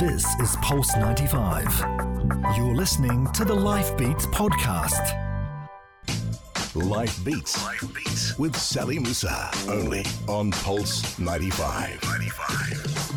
This is Pulse 95. You're listening to the Life Beats podcast. Life Beats. Life Beats with Sally Musa. Only on Pulse 95. 95.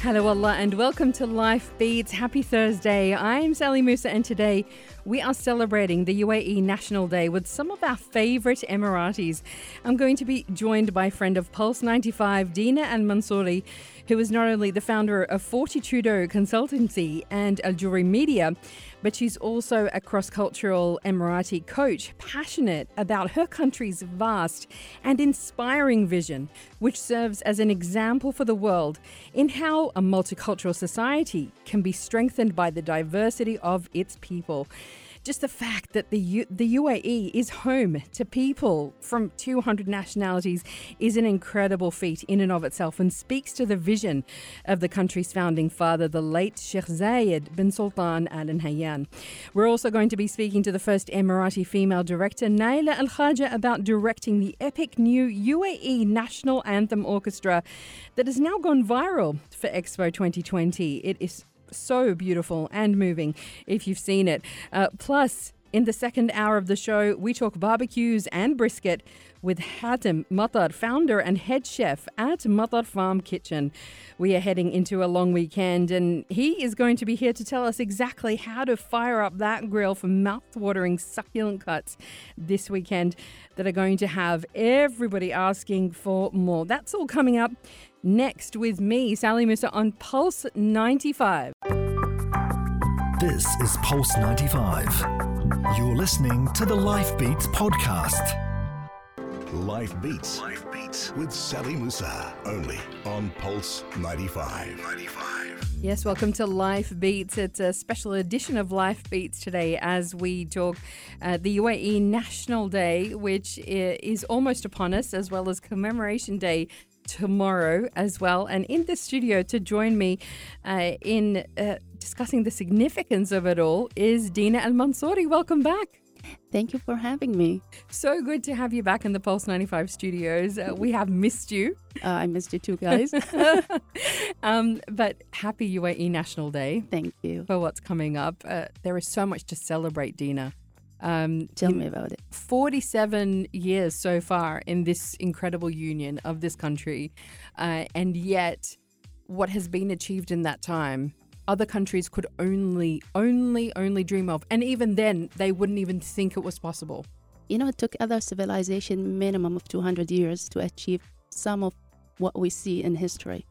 Hello, Allah, and welcome to Life Beats. Happy Thursday. I'm Sally Musa, and today we are celebrating the UAE National Day with some of our favorite Emiratis. I'm going to be joined by friend of Pulse 95, Dina Al Mansouri, who is not only the founder of Fortitudo Consultancy and Al Juri Media, but she's also a cross cultural Emirati coach, passionate about her country's vast and inspiring vision, which serves as an example for the world in how a multicultural society can be strengthened by the diversity of its people just the fact that the U- the UAE is home to people from 200 nationalities is an incredible feat in and of itself and speaks to the vision of the country's founding father, the late Sheikh Zayed bin Sultan Al Nahyan. We're also going to be speaking to the first Emirati female director, Naila Al Khaja, about directing the epic new UAE National Anthem Orchestra that has now gone viral for Expo 2020. It is so beautiful and moving if you've seen it. Uh, plus, in the second hour of the show, we talk barbecues and brisket with Hatem Matar, founder and head chef at Matar Farm Kitchen. We are heading into a long weekend, and he is going to be here to tell us exactly how to fire up that grill for mouth-watering, succulent cuts this weekend that are going to have everybody asking for more. That's all coming up next with me, Sally Musa, on Pulse 95. This is Pulse 95. You're listening to the Life Beats podcast. Life Beats. Life Beats with Sally Musa. Only on Pulse 95. 95. Yes, welcome to Life Beats. It's a special edition of Life Beats today as we talk uh, the UAE National Day, which is almost upon us, as well as Commemoration Day tomorrow as well. And in the studio to join me uh, in uh, discussing the significance of it all is Dina Al Mansouri. Welcome back. Thank you for having me. So good to have you back in the Pulse 95 studios. Uh, we have missed you. Uh, I missed you too, guys. um, but happy UAE National Day. Thank you. For what's coming up. Uh, there is so much to celebrate, Dina. Um, Tell me about it. 47 years so far in this incredible union of this country. Uh, and yet, what has been achieved in that time other countries could only, only, only dream of. And even then, they wouldn't even think it was possible. You know, it took other civilization minimum of 200 years to achieve some of what we see in history.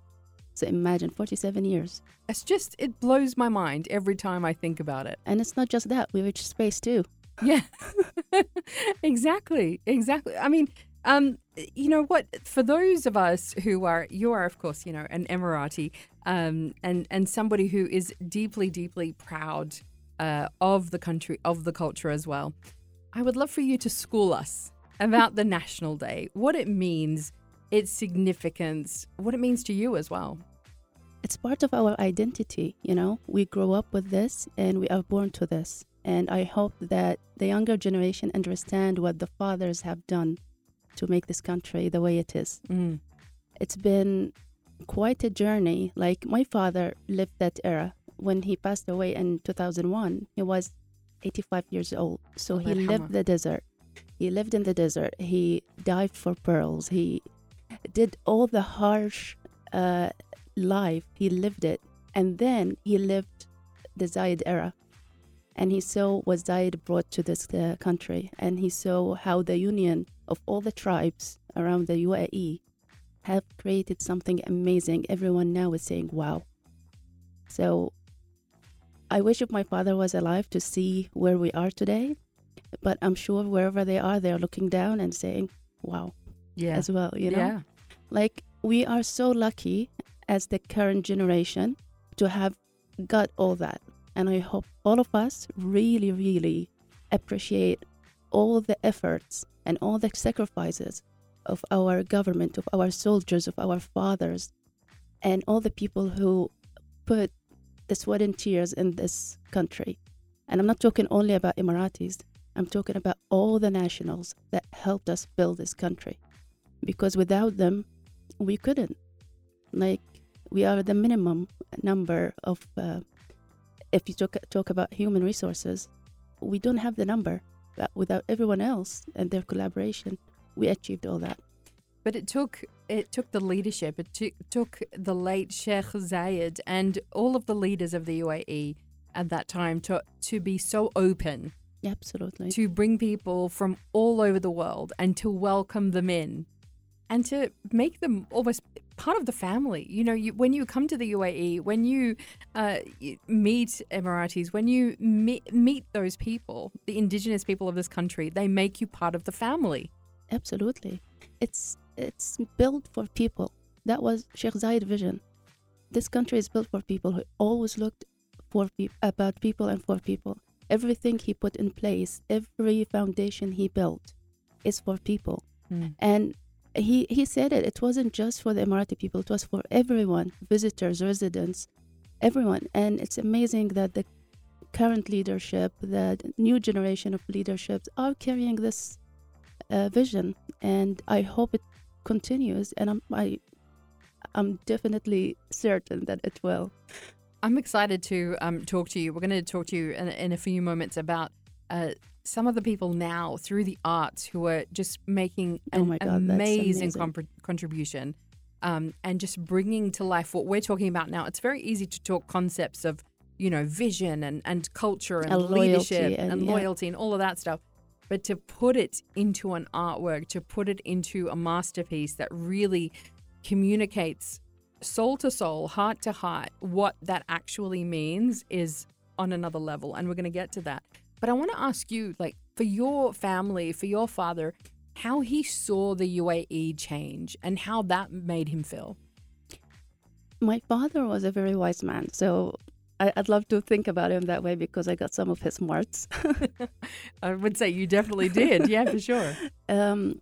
So imagine 47 years. It's just, it blows my mind every time I think about it. And it's not just that, we reached space too. Yeah, exactly, exactly. I mean, um, you know what? For those of us who are, you are of course, you know, an Emirati, um, and and somebody who is deeply, deeply proud uh, of the country, of the culture as well. I would love for you to school us about the National Day, what it means, its significance, what it means to you as well. It's part of our identity, you know. We grow up with this and we are born to this. And I hope that the younger generation understand what the fathers have done to make this country the way it is. Mm. It's been quite a journey. Like my father lived that era. When he passed away in 2001, he was 85 years old. So he lived the desert. He lived in the desert. He dived for pearls. He did all the harsh uh, life. He lived it. And then he lived the Zayed era. And he saw what Zayed brought to this uh, country. And he saw how the union of all the tribes around the UAE have created something amazing. Everyone now is saying, wow. So I wish if my father was alive to see where we are today, but I'm sure wherever they are, they're looking down and saying, wow, yeah. as well, you know? Yeah. Like we are so lucky as the current generation to have got all that. And I hope all of us really, really appreciate all the efforts and all the sacrifices of our government, of our soldiers, of our fathers, and all the people who put the sweat and tears in this country. And I'm not talking only about Emiratis, I'm talking about all the nationals that helped us build this country. Because without them, we couldn't. Like, We are the minimum number of, uh, if you talk, talk about human resources, we don't have the number. But without everyone else and their collaboration, we achieved all that. But it took it took the leadership. It took, took the late Sheikh Zayed and all of the leaders of the UAE at that time to to be so open Absolutely. to bring people from all over the world and to welcome them in and to make them almost part of the family. You know, you, when you come to the UAE, when you, uh, meet Emiratis, when you meet, meet those people, the indigenous people of this country, they make you part of the family. Absolutely. It's it's built for people. That was Sheikh Zayed vision. This country is built for people who always looked for pe- about people and for people. Everything he put in place, every foundation he built is for people. And he, he said it, it wasn't just for the Emirati people, it was for everyone, visitors, residents, everyone. And it's amazing that the current leadership, the new generation of leaderships are carrying this uh, vision. And I hope it continues. And I'm, I, I'm definitely certain that it will. I'm excited to um, talk to you. We're going to talk to you in, in a few moments about uh, some of the people now through the arts who are just making Oh an my God, amazing, contribution um, and just bringing to life what we're talking about now. It's very easy to talk concepts of, you know, vision and, and culture and, And leadership and, and- yeah. loyalty and all of that stuff. But to put it into an artwork, to put it into a masterpiece that really communicates soul to soul, heart to heart, what that actually means is on another level. And we're going to get to that. But I want to ask you, like, for your family, for your father, how he saw the UAE change and how that made him feel. My father was a very wise man. So I, I'd love to think about him that way because I got some of his smarts. I would say you definitely did. Yeah, for sure. um,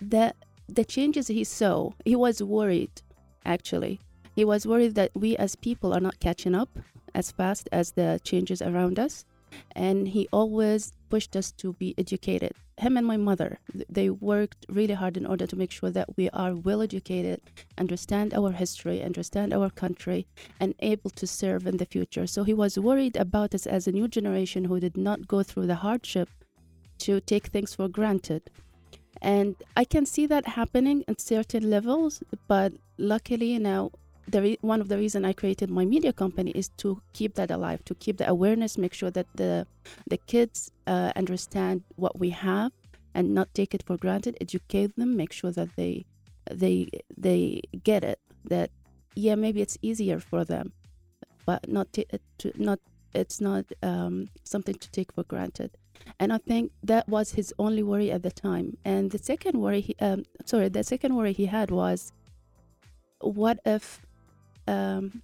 the the changes he saw, he was worried. Actually, he was worried that we as people are not catching up as fast as the changes around us, and he always pushed us to be educated. Him and my mother, they worked really hard in order to make sure that we are well educated, understand our history, understand our country, and able to serve in the future. So he was worried about us as a new generation who did not go through the hardship to take things for granted. And I can see that happening at certain levels, but luckily now, the re- one of the reason I created my media company is to keep that alive, to keep the awareness, make sure that the the kids uh, understand what we have and not take it for granted. Educate them, make sure that they they they get it. That yeah, maybe it's easier for them, but not ta- to not it's not um, something to take for granted. And I think that was his only worry at the time. And the second worry, he, um, sorry, the second worry he had was, what if um,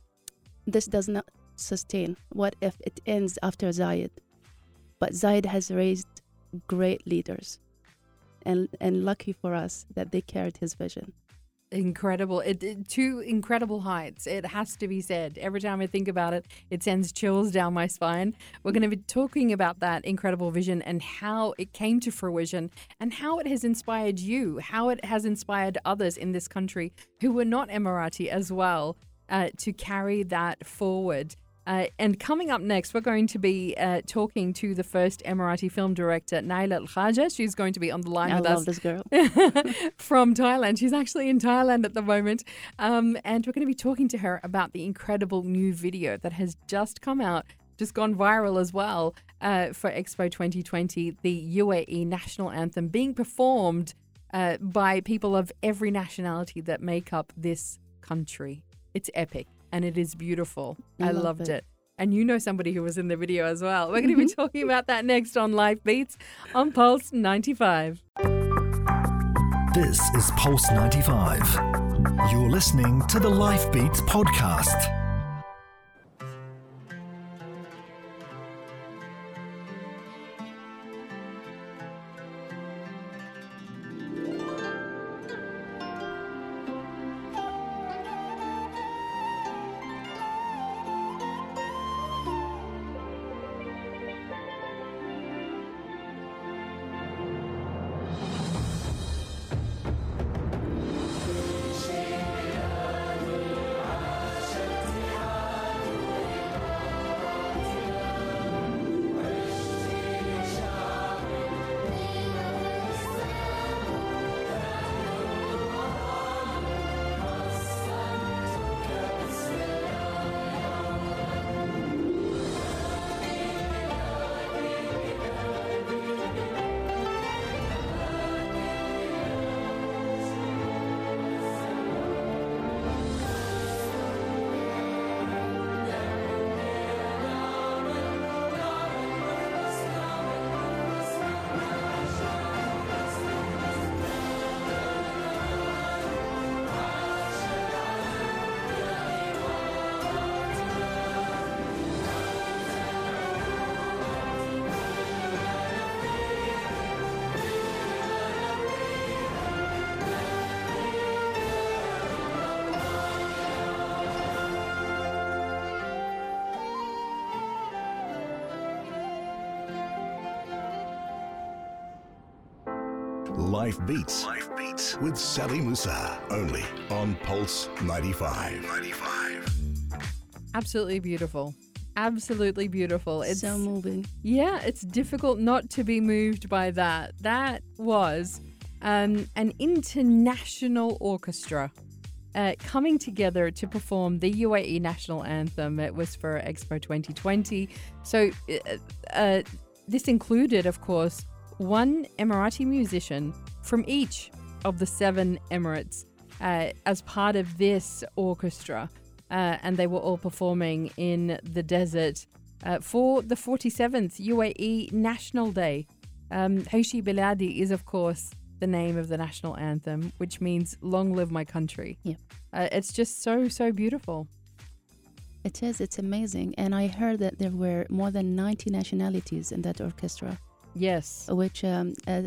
this does not sustain? What if it ends after Zayed? But Zayed has raised great leaders, and and lucky for us that they carried his vision. Incredible. It, it incredible heights. It has to be said. Every time I think about it, it sends chills down my spine. We're going to be talking about that incredible vision and how it came to fruition and how it has inspired you, how it has inspired others in this country who were not Emirati as well uh, to carry that forward. Uh, and coming up next, we're going to be uh, talking to the first Emirati film director, Naila Al Khaja. She's going to be on the line I with love us this girl. from Thailand. She's actually in Thailand at the moment. Um, and we're going to be talking to her about the incredible new video that has just come out, just gone viral as well uh, for Expo 2020, the UAE national anthem being performed uh, by people of every nationality that make up this country. It's epic and it is beautiful. I I, love loved it. it. And you know somebody who was in the video as well. We're going to be mm-hmm. talking about that next on Life Beats on Pulse 95. This is Pulse 95. You're listening to the Life Beats podcast. Life Beats. Life Beats with Sally Musa. Only on Pulse 95. 95. Absolutely beautiful. Absolutely beautiful. It's so moving. Yeah, it's difficult not to be moved by that. That was um, an international orchestra uh, coming together to perform the UAE national anthem. It was for Expo 2020. So uh, uh, this included, of course, one Emirati musician from each of the seven Emirates uh, as part of this orchestra. Uh, and they were all performing in the desert uh, for the 47th UAE National Day. Um, Ishy Bilady is, of course, the name of the national anthem, which means "Long live my country." Yeah, uh, it's just so so beautiful. It is. It's amazing, and I heard that there were more than 90 nationalities in that orchestra. Yes, which um, a,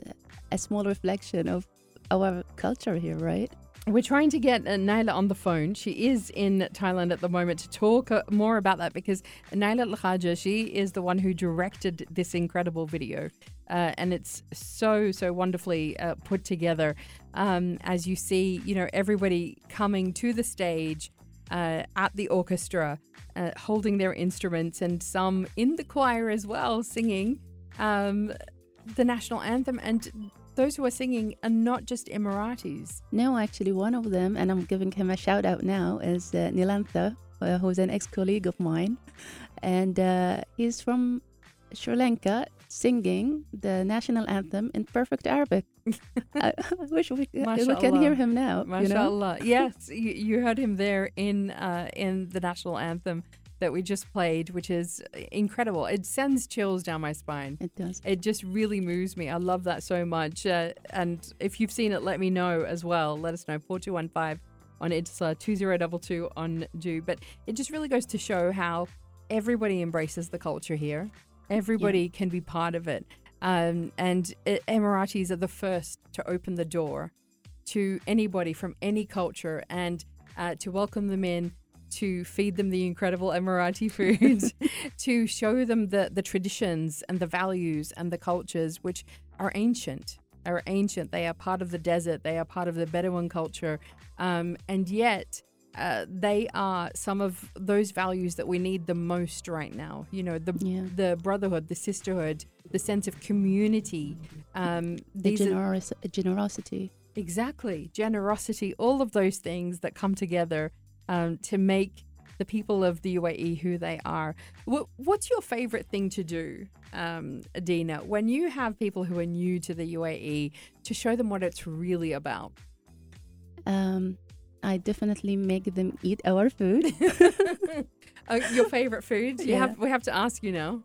a small reflection of our culture here, right? We're trying to get uh, Naila on the phone. She is in Thailand at the moment to talk uh, more about that because Naila Al she is the one who directed this incredible video. Uh, and it's so, so wonderfully uh, put together. Um, as you see, you know, everybody coming to the stage uh, at the orchestra, uh, holding their instruments, and some in the choir as well, singing um, the national anthem. And those who are singing are not just Emiratis. No, actually, one of them, and I'm giving him a shout out now, is uh, Nilantha, uh, who's an ex colleague of mine. And uh, he's from Sri Lanka singing the national anthem in perfect Arabic. I, wish we, we can hear him now. MashaAllah. You know? yes, you, you, heard him there in, uh, in the national anthem that we just played, which is incredible. It sends chills down my spine. It does. It just really moves me. I love that so much. Uh, and if you've seen it, let me know as well. Let us know. 4215 on Etisalat 2022 on du. But it just really goes to show how everybody embraces the culture here. Everybody yeah. can be part of it. Um, and Emiratis are the first to open the door to anybody from any culture and uh, to welcome them in to feed them the incredible Emirati food, to show them the, the traditions and the values and the cultures which are ancient. Are ancient. They are part of the desert. They are part of the Bedouin culture, um, and yet uh, they are some of those values that we need the most right now. You know, the yeah. the brotherhood, the sisterhood, the sense of community. Um, the generos- generosity. Exactly, generosity. All of those things that come together um, to make the people of the UAE who they are. what's your favorite thing to do, um, Adina, when you have people who are new to the UAE to show them what it's really about? Um, I definitely make them eat our food. uh, your favorite food? You yeah. have we have to ask you now.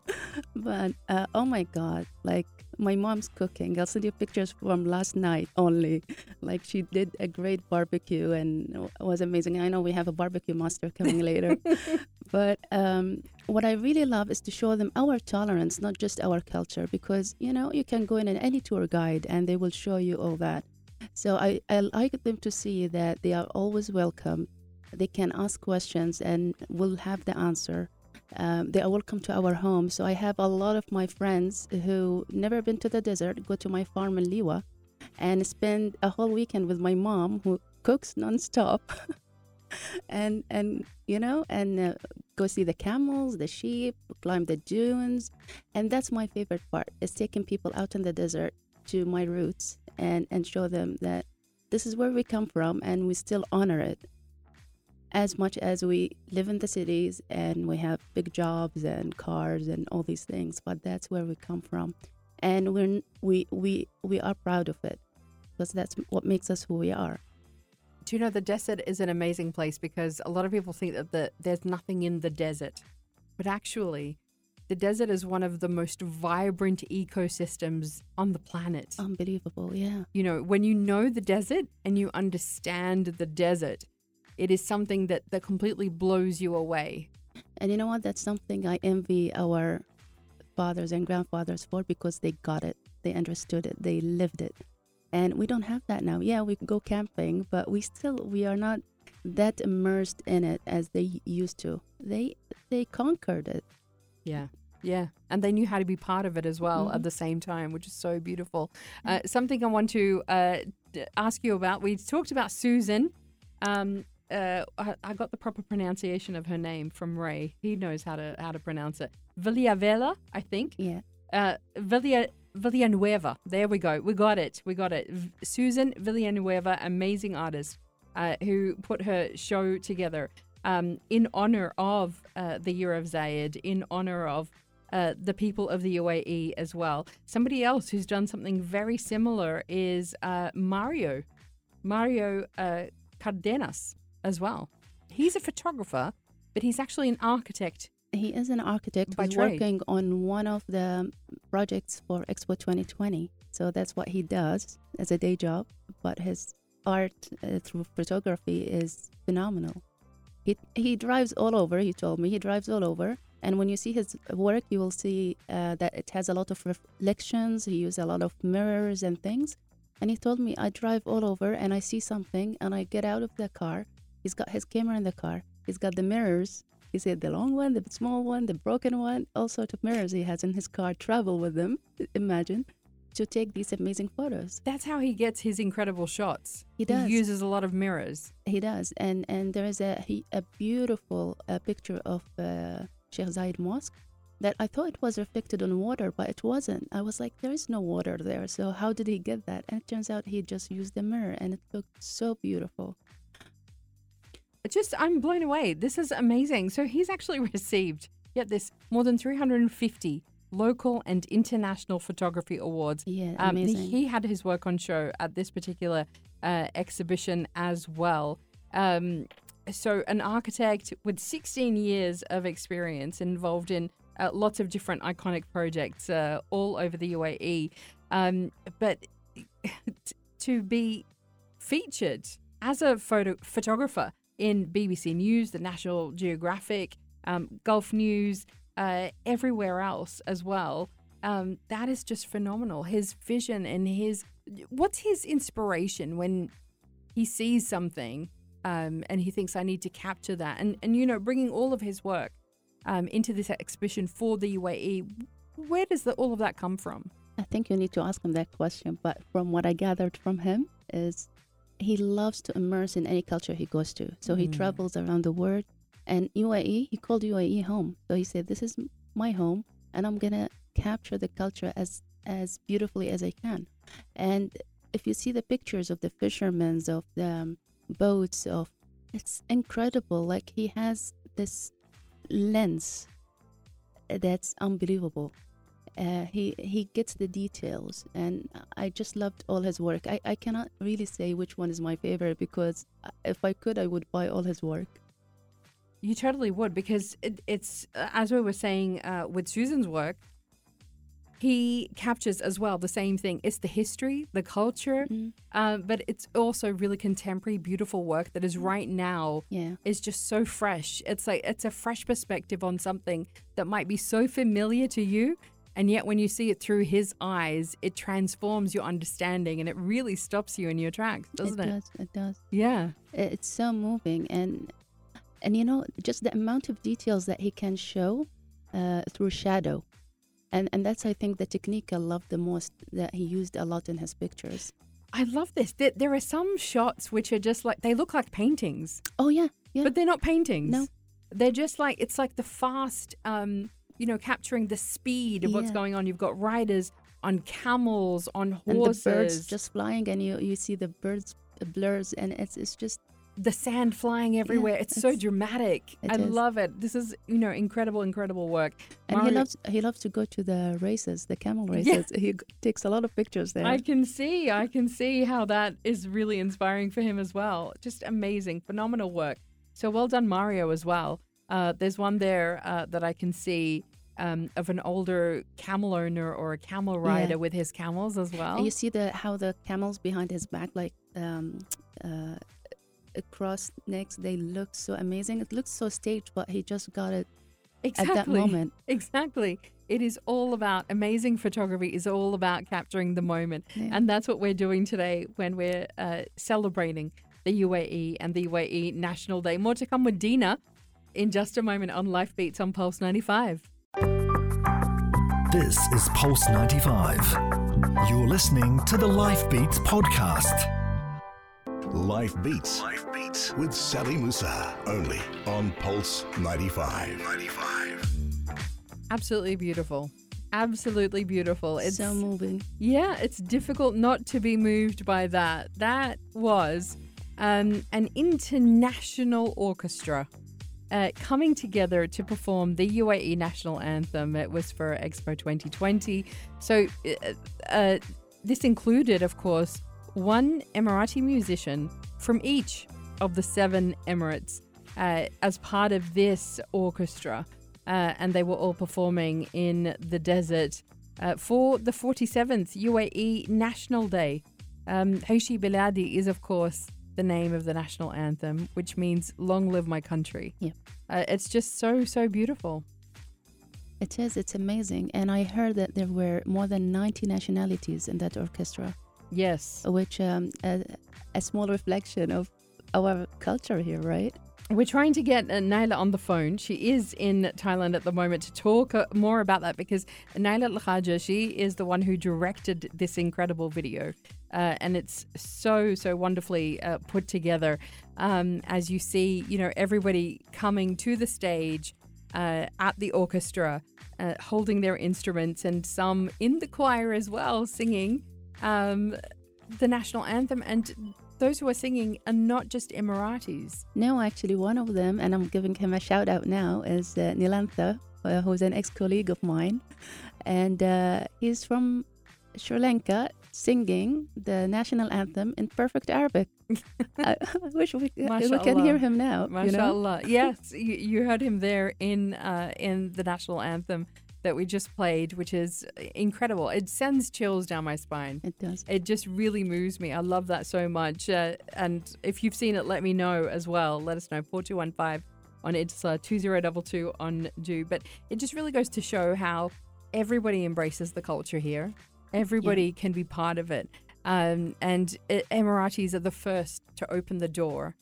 But uh, oh my god, like my mom's cooking. I'll send you pictures from last night only. Like she did a great barbecue and it was amazing. I know we have a barbecue master coming later. but um, what I really love is to show them our tolerance, not just our culture, because you know you can go in in any tour guide and they will show you all that. So I, I like them to see that they are always welcome. They can ask questions and will have the answer um, they are welcome to our home. So I have a lot of my friends who never been to the desert go to my farm in Liwa and spend a whole weekend with my mom who cooks nonstop. and and you know and uh, go see the camels the sheep climb the dunes and that's my favorite part is taking people out in the desert to my roots and and show them that this is where we come from and we still honor it as much as we live in the cities and we have big jobs and cars and all these things but that's where we come from and we're we we we are proud of it because that's what makes us who we are do you know the desert is an amazing place because a lot of people think that the, there's nothing in the desert but actually the desert is one of the most vibrant ecosystems on the planet. Unbelievable, yeah. You know, when you know the desert and you understand the desert, it is something that, that completely blows you away. And you know what? That's something I envy our fathers and grandfathers for because they got it, they understood it, they lived it. And we don't have that now. Yeah, we go camping, but we still we are not that immersed in it as they used to. They they conquered it. Yeah. Yeah, and they knew how to be part of it as well Mm-hmm. at the same time, which is so beautiful. Uh, something I want to uh, ask you about. We talked about Susan. Um, uh, I, I got the proper pronunciation of her name from Ray. He knows how to how to pronounce it. Villavela, I think. Yeah. Uh, Villa, Villanueva. There we go. We got it. We got it. V- Susan Villanueva, amazing artist, uh, who put her show together um, in honor of uh, the Year of Zayed, in honor of uh, the people of the UAE as well. Somebody else who's done something very similar is uh, Mario, Mario uh, Cardenas as well. He's a photographer, but he's actually an architect. He is an architect. By He's trade. working on one of the projects for Expo 2020. So that's what he does as a day job. But his art uh, through photography is phenomenal. He, he drives all over, he told me. He drives all over. And when you see his work, you will see uh, that it has a lot of reflections. He uses a lot of mirrors and things. And he told me, I drive all over and I see something and I get out of the car. He's got his camera in the car. He's got the mirrors. He said the long one, the small one, the broken one, all sorts of mirrors he has in his car. Travel with them, imagine, to take these amazing photos. That's how he gets his incredible shots. He does. He uses a lot of mirrors. He does, and and there is a he, a beautiful uh, picture of uh, Sheikh Zayed Mosque that I thought it was reflected on water, but it wasn't. I was like, there is no water there, so how did he get that? And it turns out he just used the mirror, and it looked so beautiful. Just, I'm blown away. This is amazing. So he's actually received, get this, more than 350 local and international photography awards. Yeah, Um, amazing. he had his work on show at this particular uh, exhibition as well. Um, so, an architect with 16 years of experience involved in uh, lots of different iconic projects uh, all over the UAE. Um, but to be featured as a photo photographer in BBC News, the National Geographic, um, Gulf News, uh, everywhere else as well. Um, that is just phenomenal. His vision and his what's his inspiration when he sees something um, and he thinks I need to capture that, and and you know bringing all of his work um, into this exhibition for the UAE. Where does the, all of that come from? I think you need to ask him that question. But from what I gathered from him is he loves to immerse in any culture he goes to. So he Mm. travels around the world. And UAE, he called UAE home. So he said, "This is my home, and I'm gonna capture the culture as as beautifully as I can." And if you see the pictures of the fishermen, of the um, boats, of it's incredible. Like he has this lens that's unbelievable uh, he he gets the details and i just loved all his work I, I cannot really say which one is my favorite because uh, if i could i would buy all his work You totally would because it, it's uh, as we were saying uh, with Susan's work. He captures as well the same thing. It's the history, the culture, um, but it's also really contemporary, beautiful work that is right now yeah is just so fresh. It's like it's a fresh perspective on something that might be so familiar to you, and yet when you see it through his eyes, it transforms your understanding and it really stops you in your tracks, doesn't it? it does it does Yeah. It's so moving and and you know just the amount of details that he can show uh, through shadow and and that's i think the technique i love the most that he used a lot in his pictures I love this. There, there are some shots which are just like they look like paintings, oh yeah yeah but they're not paintings. No. They're just like it's like the fast, um, you know, capturing the speed of what's going on. You've got riders on camels, on horses. and the birds just flying and you you see the birds blurs and it's it's just the sand flying everywhere. it's, so dramatic. it I is. love it. This is, you know, incredible, incredible work. and he loves he loves to go to the races the camel Yeah. races he takes a lot of pictures there I can see, I can see how that is really inspiring for him as well. Just amazing, phenomenal work. So well done, Mario, as well. Uh, there's one there uh, that I can see um, of an older camel owner or a camel rider with his camels as well. And you see the how the camels behind his back like um uh across necks they look so amazing it looks so staged but he just got it exactly. at that moment Exactly. It is all about amazing photography. Is all about capturing the moment, Yeah. and that's what we're doing today when we're uh, celebrating the UAE and the UAE National Day. More to come with Dina in just a moment on Life Beats on Pulse ninety five. This is Pulse 95. You're listening to the Life Beats podcast. Life Beats. Life Beats with Sally Musa. Only on Pulse 95. 95. Absolutely beautiful. Absolutely beautiful. It's so moving. Yeah, it's difficult not to be moved by that. That was um, an international orchestra uh, coming together to perform the UAE national anthem. It was for Expo 2020. So uh, uh, this included, of course, one Emirati musician from each of the seven Emirates uh, as part of this orchestra. Uh, and they were all performing in the desert uh, for the 47th UAE National Day. Um, Ishy Bilady is, of course, the name of the national anthem, which means "Long live my country." Yeah, uh, it's just so so beautiful. It is. It's amazing, and I heard that there were more than ninety nationalities in that orchestra. Yes, which um, a, a small reflection of our culture here, right? We're trying to get uh, Naila on the phone. She is in Thailand at the moment to talk uh, more about that because Naila Al Khaja, she is the one who directed this incredible video. Uh, and it's so, so wonderfully uh, put together. Um, as you see, you know, everybody coming to the stage uh, at the orchestra, uh, holding their instruments, and some in the choir as well, singing um, the national anthem. And those who are singing are not just Emiratis. No, actually, one of them, and I'm giving him a shout out now, is uh, Nilantha, uh, who's an ex colleague of mine. And he's from Sri Lanka singing the national anthem in perfect Arabic. I, wish we, we can hear him now. MashaAllah. You know? yes, you, you, heard him there in, uh, in the national anthem that we just played, which is incredible. It sends chills down my spine. It does. It just really moves me. I love that so much. Uh, and if you've seen it, let me know as well. Let us know. 4215 on Etisalat 2022 on du. But it just really goes to show how everybody embraces the culture here. Everybody yeah. can be part of it. Um, and it, Emiratis are the first to open the door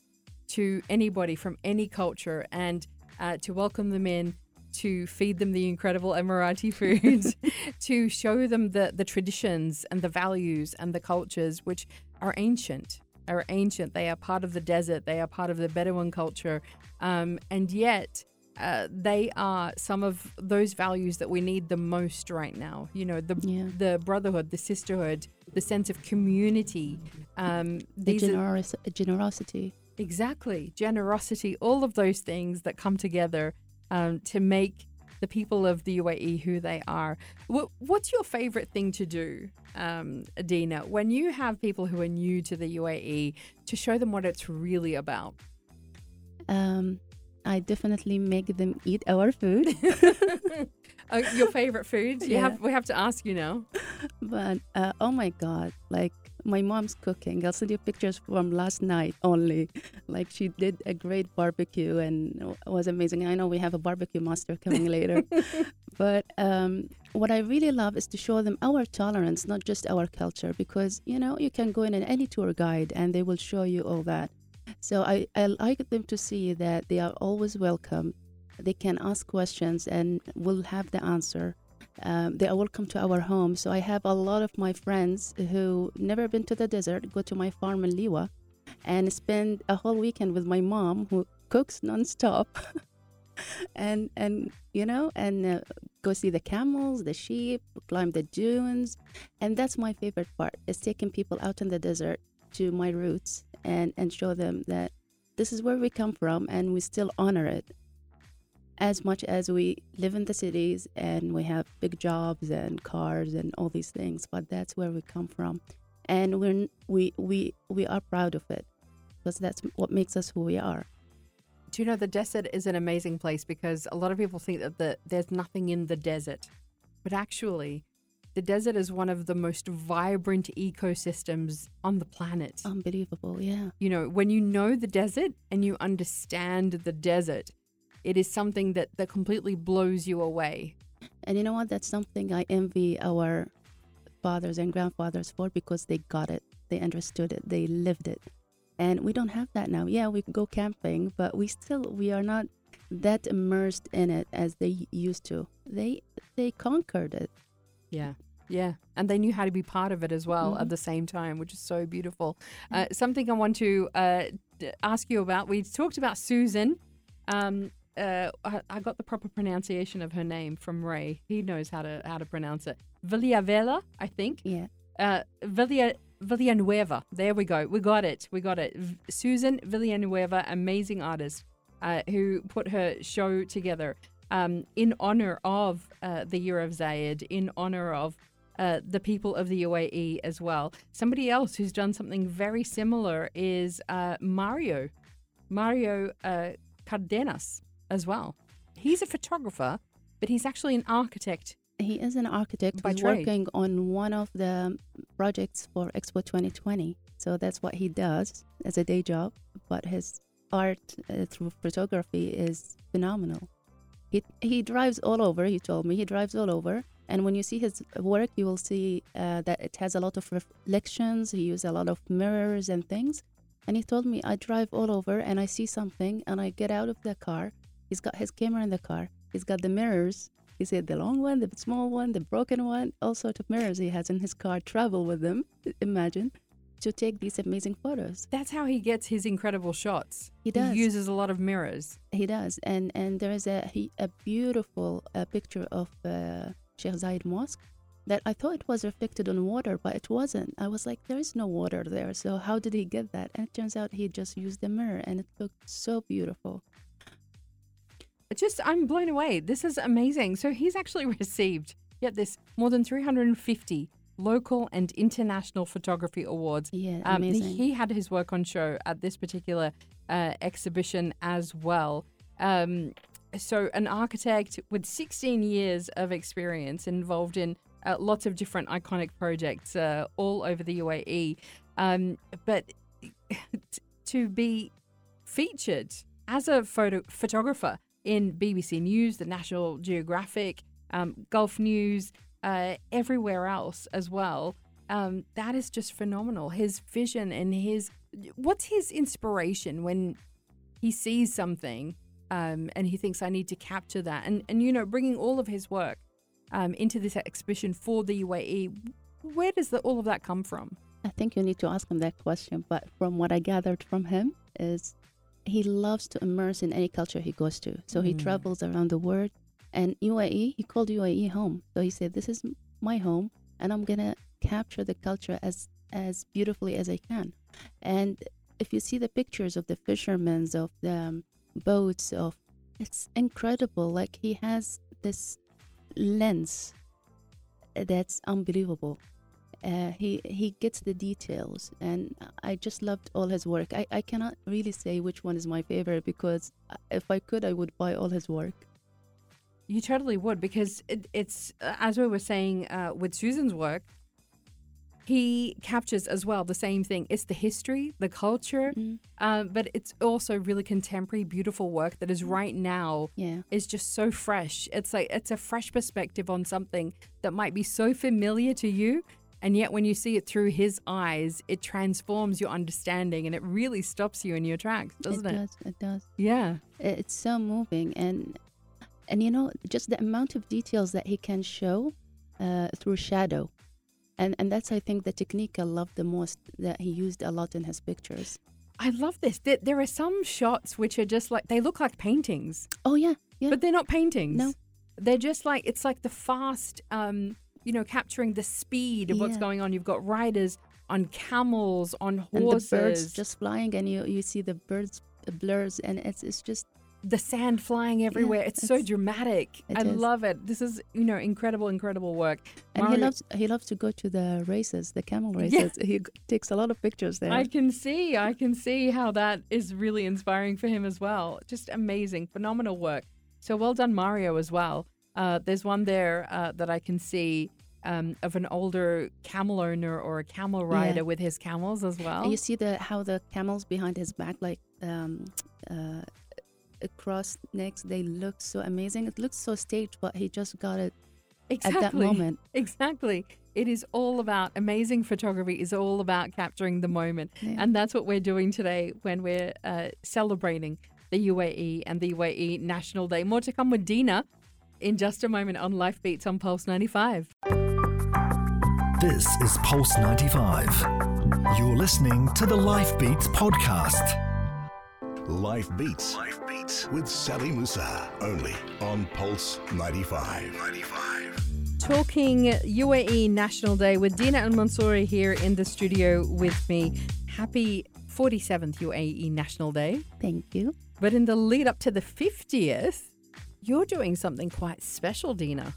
to anybody from any culture and uh, to welcome them in to feed them the incredible Emirati food, to show them the, the traditions and the values and the cultures which are ancient. Are ancient. They are part of the desert. They are part of the Bedouin culture, um, and yet uh, they are some of those values that we need the most right now. You know, the yeah. the brotherhood, the sisterhood, the sense of community. Um, the generos- are, generosity. Exactly, generosity. All of those things that come together um, to make the people of the UAE who they are. What, what's your favorite thing to do, um, Adina, when you have people who are new to the UAE to show them what it's really about? Um, I definitely make them eat our food. uh, your favorite food? You yeah. have we have to ask you now. But uh, oh my god, like my mom's cooking. I'll send you pictures from last night only. Like she did a great barbecue and it was amazing. I know we have a barbecue master coming later. but um, what I really love is to show them our tolerance, not just our culture, because you know you can go in any tour guide and they will show you all that. So I, I like them to see that they are always welcome. They can ask questions and we'll have the answer um, they are welcome to our home. So I have a lot of my friends who never been to the desert go to my farm in Liwa and spend a whole weekend with my mom who cooks nonstop. and and you know and uh, go see the camels the sheep climb the dunes and that's my favorite part is taking people out in the desert to my roots and and show them that this is where we come from and we still honor it. As much as we live in the cities and we have big jobs and cars and all these things but that's where we come from. And we're we we we are proud of it because that's what makes us who we are. Do you know the desert is an amazing place because a lot of people think that the, there's nothing in the desert but actually the desert is one of the most vibrant ecosystems on the planet unbelievable yeah you know when you know the desert and you understand the desert it is something that, that completely blows you away. And you know what? That's something I envy our fathers and grandfathers for because they got it, they understood it, they lived it. And we don't have that now. Yeah, we go camping, but we still we are not that immersed in it as they used to. They they conquered it. Yeah. Yeah, and they knew how to be part of it as well Mhm. at the same time, which is so beautiful. Uh, something I want to uh, ask you about. We talked about Susan. Um, uh, I, I got the proper pronunciation of her name from Ray. He knows how to how to pronounce it. Villavela, I think. Yeah. Uh, Villa, Villanueva. There we go. We got it. We got it. V- Susan Villanueva, amazing artist, uh, who put her show together um, in honor of uh, the Year of Zayed, in honor of uh, the people of the UAE as well. Somebody else who's done something very similar is uh, Mario, Mario uh, Cardenas as well. He's a photographer, but he's actually an architect. He is an architect By who's trade. working on one of the projects for Expo 2020. So that's what he does as a day job. But his art uh, through photography is phenomenal. He, he drives all over, he told me. He drives all over. And when you see his work, you will see uh, that it has a lot of reflections. He uses a lot of mirrors and things. And he told me, I drive all over and I see something and I get out of the car. He's got his camera in the car. He's got the mirrors. He said the long one, the small one, the broken one, all sorts of mirrors he has in his car. Travel with them, imagine, to take these amazing photos. That's how he gets his incredible shots. He does. He uses a lot of mirrors. He does, and and there is a he, a beautiful uh, picture of uh, Sheikh Zayed Mosque that I thought it was reflected on water, but it wasn't. I was like, there is no water there, so how did he get that? And it turns out he just used the mirror, and it looked so beautiful. Just, I'm blown away. This is amazing. So he's actually received, get this, more than 350 local and international photography awards. Yeah, Um, he- amazing. he had his work on show at this particular uh, exhibition as well. Um, so, an architect with 16 years of experience involved in uh, lots of different iconic projects uh, all over the UAE. Um, but to be featured as a photo photographer in BBC News, the National Geographic, um, Gulf News, uh, everywhere else as well. Um, that is just phenomenal. His vision and his what's his inspiration when he sees something um, and he thinks I need to capture that, and and you know bringing all of his work um, into this exhibition for the UAE. Where does the, all of that come from? I think you need to ask him that question. But from what I gathered from him is he loves to immerse in any culture he goes to. So he Mm. travels around the world. And UAE, he called UAE home. So he said, "This is my home, and I'm gonna capture the culture as as beautifully as I can." And if you see the pictures of the fishermen, of the um, boats, of it's incredible. Like he has this lens that's unbelievable uh, he he gets the details and i just loved all his work I, I cannot really say which one is my favorite because uh, if i could i would buy all his work You totally would because it, it's uh, as we were saying uh, with Susan's work. He captures as well the same thing. It's the history, the culture, Mm. um, but it's also really contemporary, beautiful work that is right now yeah is just so fresh. It's like it's a fresh perspective on something that might be so familiar to you, and yet when you see it through his eyes, it transforms your understanding and it really stops you in your tracks, doesn't it? it does it does Yeah. it's so moving and and you know just the amount of details that he can show uh, through shadow and and that's i think the technique i love the most that he used a lot in his pictures I love this. There, there are some shots which are just like they look like paintings, oh yeah yeah but they're not paintings. No. They're just like it's like the fast, um, you know, capturing the speed of what's going on. You've got riders on camels, on horses, and the birds just flying and you you see the birds blurs and it's it's just the sand flying everywhere. it's, so dramatic. it I is. love it. This is, you know, incredible, incredible work. and he loves he loves to go to the races the camel Yeah. races he takes a lot of pictures there I can see, I can see how that is really inspiring for him as well. Just amazing, phenomenal work. So well done, Mario, as well. Uh, there's one there uh, that I can see um, of an older camel owner or a camel rider with his camels as well. And you see the how the camels behind his back, like um, uh, across necks, they look so amazing. It looks so staged, but he just got it exactly. at that moment. Exactly. It is all about amazing photography is all about capturing the moment. Yeah. And that's what we're doing today when we're uh, celebrating the UAE and the UAE National Day. More to come with Dina in just a moment on Life Beats on Pulse 95. This is Pulse 95. You're listening to the Life Beats podcast. Life Beats. Life Beats with Sally Musa. Only on Pulse 95. 95. Talking UAE National Day with Dina Al Mansouri here in the studio with me. Happy 47th UAE National Day. Thank you. But in the lead up to the 50th, you're doing something quite special, Dina.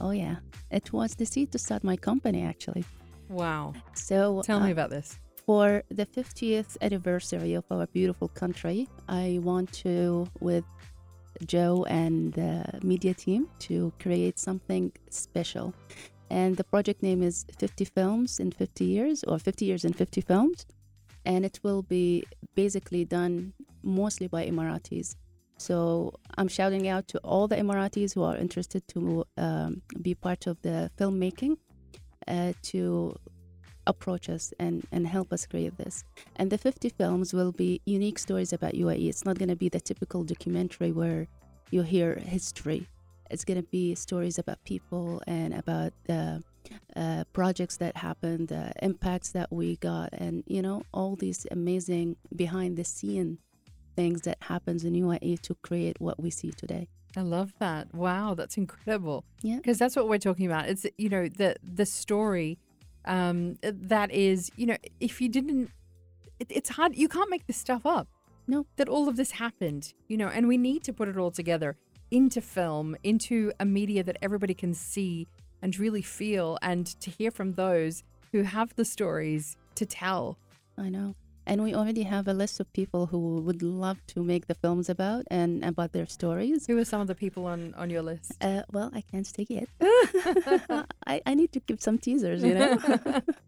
Oh, yeah. It was the seed to start my company, actually. Wow. So, Tell me uh, about this. For the 50th anniversary of our beautiful country, I want to, with Joe and the media team, to create something special. And the project name is 50 Films in 50 Years, or 50 Years in 50 Films. And it will be basically done mostly by Emiratis. So I'm shouting out to all the Emiratis who are interested to um, be part of the filmmaking uh, to approach us and, and help us create this. And the 50 films will be unique stories about UAE. It's not going to be the typical documentary where you hear history. It's going to be stories about people and about the uh, projects that happened, the impacts that we got, and you know all these amazing behind the scene things that happens in UAE to create what we see today. I love that. Wow, that's incredible. Yeah. Because that's what we're talking about. It's you know the the story um that is, you know, if you didn't it, it's hard you can't make this stuff up. No. That all of this happened, you know, and we need to put it all together into film, into a media that everybody can see and really feel and to hear from those who have the stories to tell. I know. And we already have a list of people who would love to make the films about and about their stories. Who are some of the people on on your list? Uh, well, I can't say yet. I, I need to give some teasers, you know?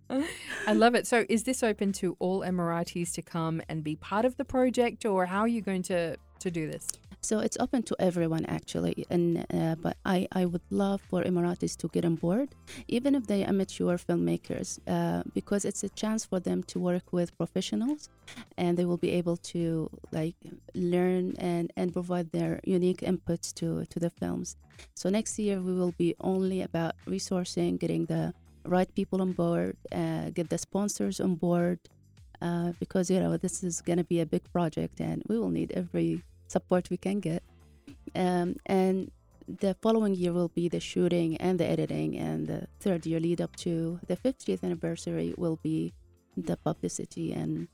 I love it. So, is this open to all Emiratis to come and be part of the project, or how are you going to to do this? so it's open to everyone actually. And uh, but I, I would love for Emiratis to get on board, even if they are amateur filmmakers, uh, because it's a chance for them to work with professionals, and they will be able to like learn and and provide their unique inputs to to the films. So next year we will be only about resourcing, getting the right people on board, uh, get the sponsors on board, uh, because you know this is going to be a big project, and we will need every support we can get. Um, and the following year will be the shooting and the editing, and the third year lead up to the 50th anniversary will be the publicity and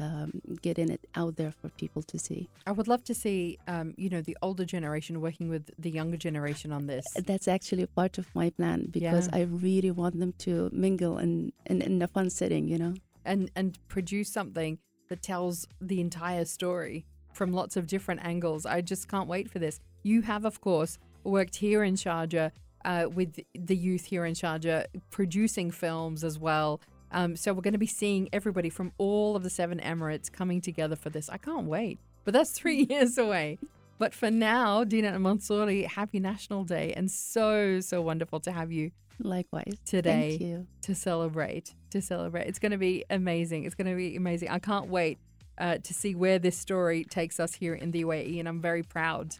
um, getting it out there for people to see. I would love to see, um, you know, the older generation working with the younger generation on this. That's actually part of my plan because Yeah. I really want them to mingle in, in, in a fun setting, you know? and and produce something that tells the entire story from lots of different angles. I just can't wait for this. You have, of course, worked here in Sharjah uh, with the youth here in Sharjah, producing films as well. Um, so we're going to be seeing everybody from all of the seven Emirates coming together for this. I can't wait. But that's three years away. But for now, Dina Al Mansouri, happy National Day, and so so wonderful to have you Likewise. Today. Thank you. to celebrate. To celebrate, it's going to be amazing. It's going to be amazing. I can't wait uh, to see where this story takes us here in the UAE, and I'm very proud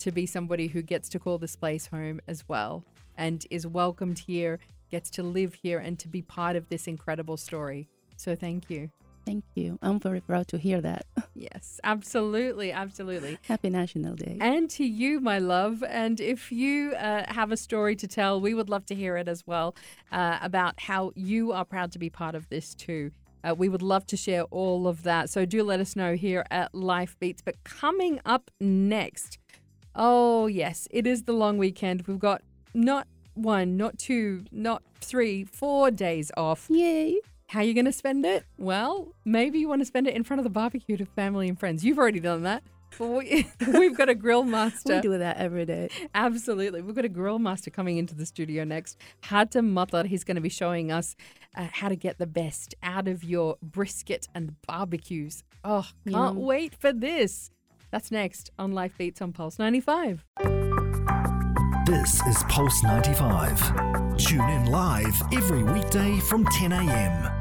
to be somebody who gets to call this place home as well, and is welcomed here, gets to live here, and to be part of this incredible story. So thank you. Thank you. I'm very proud to hear that. Yes, absolutely, absolutely. Happy National Day. And to you, my love. And if you uh, have a story to tell, we would love to hear it as well uh, about how you are proud to be part of this too. Uh, we would love to share all of that. So do let us know here at Life Beats. But coming up next, oh, yes, it is the long weekend. We've got not one, not two, not three, four days off. Yay. How are you going to spend it? Well, maybe you want to spend it in front of the barbecue to family and friends. You've already done that. But we, we've got a grill master. We do that every day. Absolutely. We've got a grill master coming into the studio next. Hatem Matar. He's going to be showing us uh, how to get the best out of your brisket and barbecues. Oh, can't Yum. wait for this. That's next on Life Beats on Pulse 95. This is Pulse 95. Tune in live every weekday from 10 a.m.